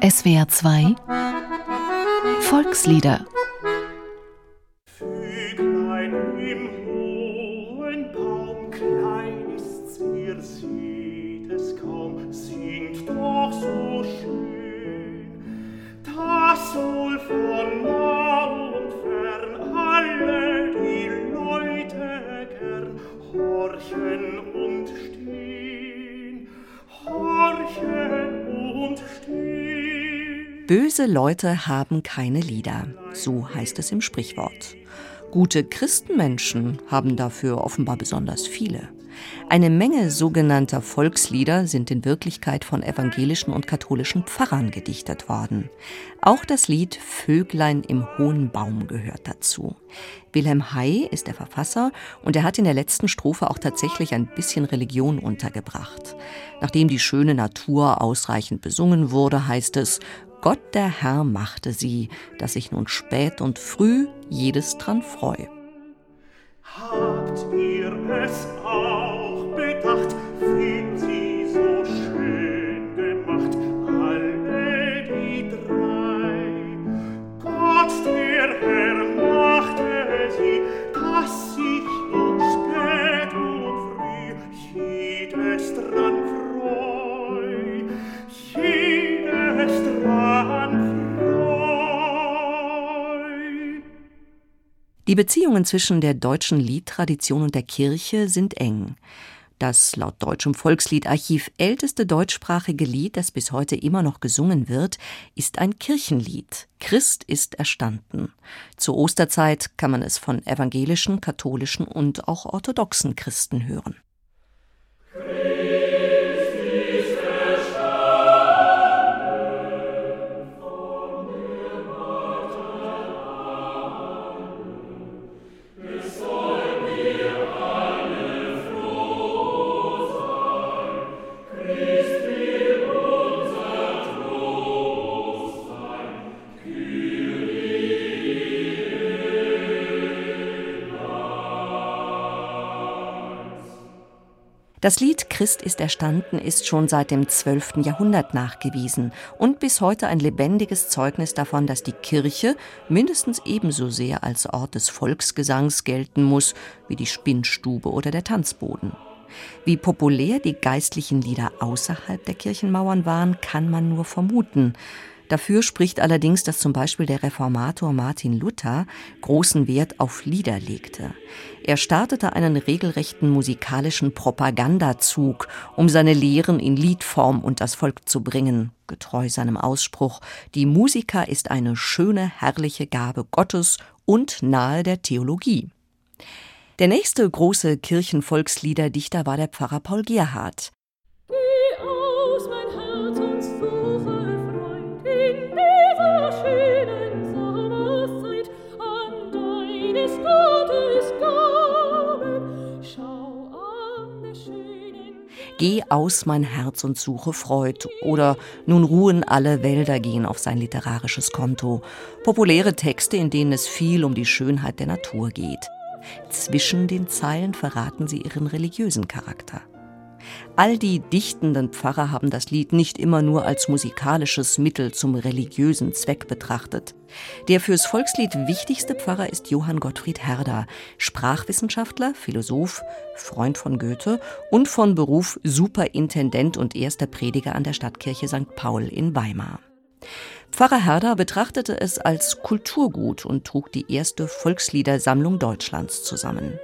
SWR 2 Volkslieder Böse Leute haben keine Lieder, so heißt es im Sprichwort. Gute Christenmenschen haben dafür offenbar besonders viele. Eine Menge sogenannter Volkslieder sind in Wirklichkeit von evangelischen und katholischen Pfarrern gedichtet worden. Auch das Lied Vöglein im hohen Baum gehört dazu. Wilhelm Hay ist der Verfasser und er hat in der letzten Strophe auch tatsächlich ein bisschen Religion untergebracht. Nachdem die schöne Natur ausreichend besungen wurde, heißt es, Gott der Herr machte sie, dass ich nun spät und früh jedes dran freu. Habt ihr es auch Die Beziehungen zwischen der deutschen Liedtradition und der Kirche sind eng. Das laut deutschem Volksliedarchiv älteste deutschsprachige Lied, das bis heute immer noch gesungen wird, ist ein Kirchenlied. Christ ist erstanden. Zur Osterzeit kann man es von evangelischen, katholischen und auch orthodoxen Christen hören. Das Lied Christ ist erstanden ist schon seit dem 12. Jahrhundert nachgewiesen und bis heute ein lebendiges Zeugnis davon, dass die Kirche mindestens ebenso sehr als Ort des Volksgesangs gelten muss wie die Spinnstube oder der Tanzboden. Wie populär die geistlichen Lieder außerhalb der Kirchenmauern waren, kann man nur vermuten. Dafür spricht allerdings, dass zum Beispiel der Reformator Martin Luther großen Wert auf Lieder legte. Er startete einen regelrechten musikalischen Propagandazug, um seine Lehren in Liedform und das Volk zu bringen, getreu seinem Ausspruch, die Musiker ist eine schöne, herrliche Gabe Gottes und nahe der Theologie. Der nächste große Kirchenvolksliederdichter war der Pfarrer Paul Gerhardt. Geh aus mein Herz und suche Freud oder Nun ruhen alle Wälder gehen auf sein literarisches Konto. Populäre Texte, in denen es viel um die Schönheit der Natur geht. Zwischen den Zeilen verraten sie ihren religiösen Charakter. All die dichtenden Pfarrer haben das Lied nicht immer nur als musikalisches Mittel zum religiösen Zweck betrachtet. Der fürs Volkslied wichtigste Pfarrer ist Johann Gottfried Herder, Sprachwissenschaftler, Philosoph, Freund von Goethe und von Beruf Superintendent und erster Prediger an der Stadtkirche St. Paul in Weimar. Pfarrer Herder betrachtete es als Kulturgut und trug die erste Volksliedersammlung Deutschlands zusammen.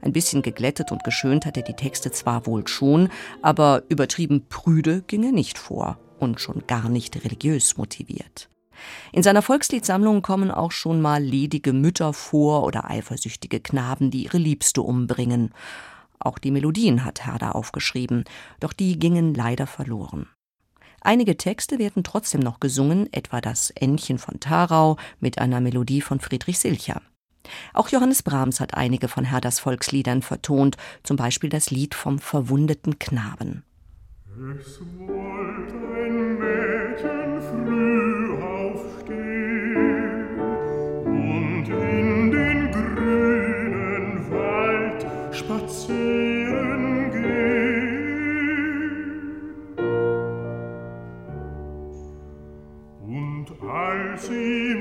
Ein bisschen geglättet und geschönt hat er die Texte zwar wohl schon, aber übertrieben prüde ging er nicht vor und schon gar nicht religiös motiviert. In seiner Volksliedsammlung kommen auch schon mal ledige Mütter vor oder eifersüchtige Knaben, die ihre Liebste umbringen. Auch die Melodien hat Herder aufgeschrieben, doch die gingen leider verloren. Einige Texte werden trotzdem noch gesungen, etwa das Ännchen von Tharau mit einer Melodie von Friedrich Silcher. Auch Johannes Brahms hat einige von Herders Volksliedern vertont, zum Beispiel das Lied vom verwundeten Knaben. Es wollte ein Mädchen früh aufstehen und in den grünen Wald spazieren gehen. Als sie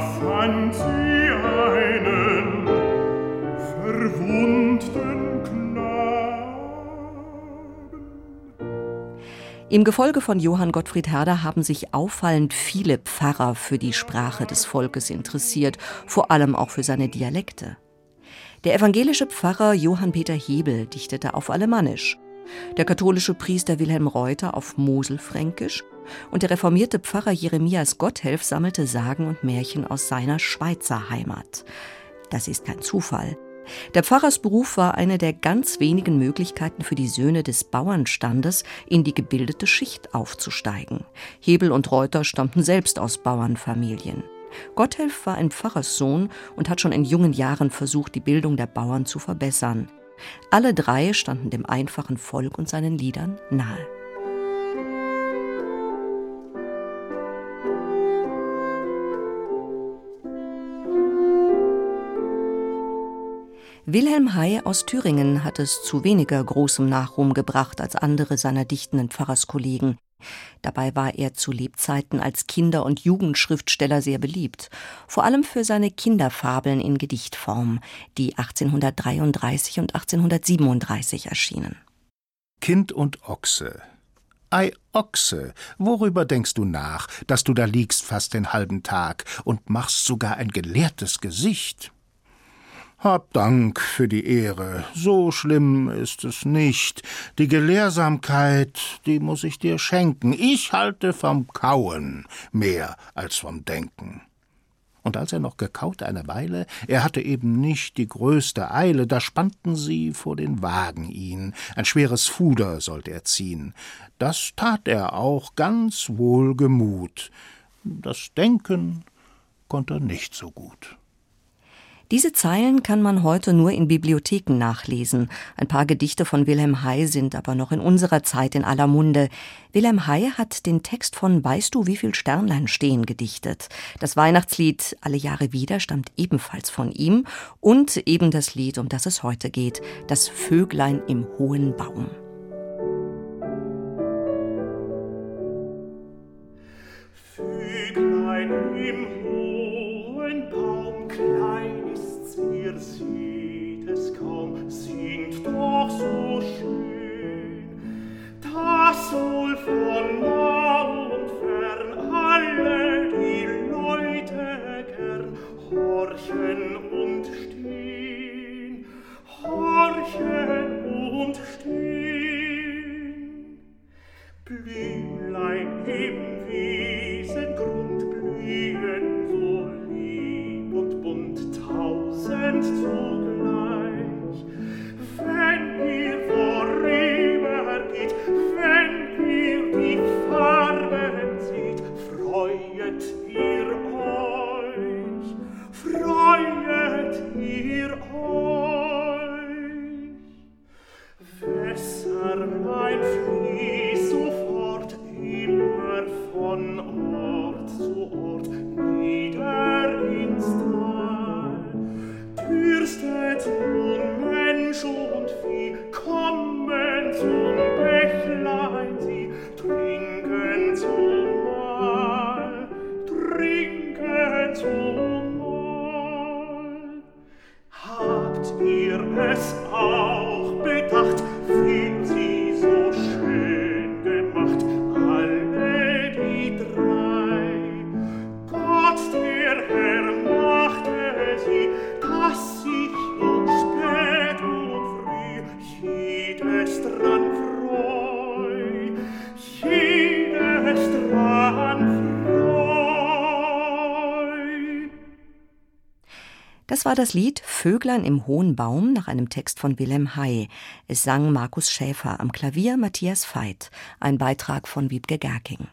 fand sie einen verwundeten Im Gefolge von Johann Gottfried Herder haben sich auffallend viele Pfarrer für die Sprache des Volkes interessiert, vor allem auch für seine Dialekte. Der evangelische Pfarrer Johann Peter Hebel dichtete auf Alemannisch, der katholische Priester Wilhelm Reuter auf Moselfränkisch und der reformierte Pfarrer Jeremias Gotthelf sammelte Sagen und Märchen aus seiner Schweizer Heimat. Das ist kein Zufall. Der Pfarrersberuf war eine der ganz wenigen Möglichkeiten für die Söhne des Bauernstandes, in die gebildete Schicht aufzusteigen. Hebel und Reuter stammten selbst aus Bauernfamilien. Gotthelf war ein Pfarrerssohn und hat schon in jungen Jahren versucht, die Bildung der Bauern zu verbessern. Alle drei standen dem einfachen Volk und seinen Liedern nahe. Wilhelm Hay aus Thüringen hat es zu weniger großem Nachruhm gebracht als andere seiner dichtenden Pfarrerskollegen. Dabei war er zu Lebzeiten als Kinder- und Jugendschriftsteller sehr beliebt, vor allem für seine Kinderfabeln in Gedichtform, die 1833 und 1837 erschienen. Kind und Ochse. Ei, Ochse, worüber denkst du nach, dass du da liegst fast den halben Tag und machst sogar ein gelehrtes Gesicht? Hab Dank für die Ehre, so schlimm ist es nicht. Die Gelehrsamkeit, die muss ich dir schenken. Ich halte vom Kauen mehr als vom Denken. Und als er noch gekaut eine Weile, er hatte eben nicht die größte Eile, da spannten sie vor den Wagen ihn, ein schweres Fuder sollte er ziehen. Das tat er auch ganz wohlgemut. Das Denken konnte er nicht so gut. Diese Zeilen kann man heute nur in Bibliotheken nachlesen. Ein paar Gedichte von Wilhelm Hay sind aber noch in unserer Zeit in aller Munde. Wilhelm Hay hat den Text von Weißt du, wie viel Sternlein stehen gedichtet. Das Weihnachtslied Alle Jahre wieder stammt ebenfalls von ihm und eben das Lied, um das es heute geht, das Vöglein im hohen Baum. zum Bächlein Das war das Lied Vöglein im hohen Baum nach einem Text von Wilhelm Hay. Es sang Markus Schäfer, am Klavier Matthias Veit, ein Beitrag von Wiebke Gerking.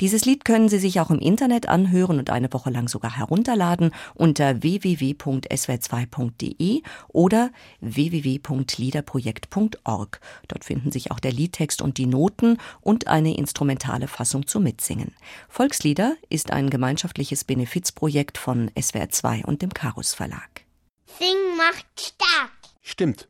Dieses Lied können Sie sich auch im Internet anhören und eine Woche lang sogar herunterladen unter www.swr2.de oder www.liederprojekt.org. Dort finden sich auch der Liedtext und die Noten und eine instrumentale Fassung zum Mitsingen. Volkslieder ist ein gemeinschaftliches Benefizprojekt von SWR2 und dem Karus Verlag. Sing macht stark. Stimmt.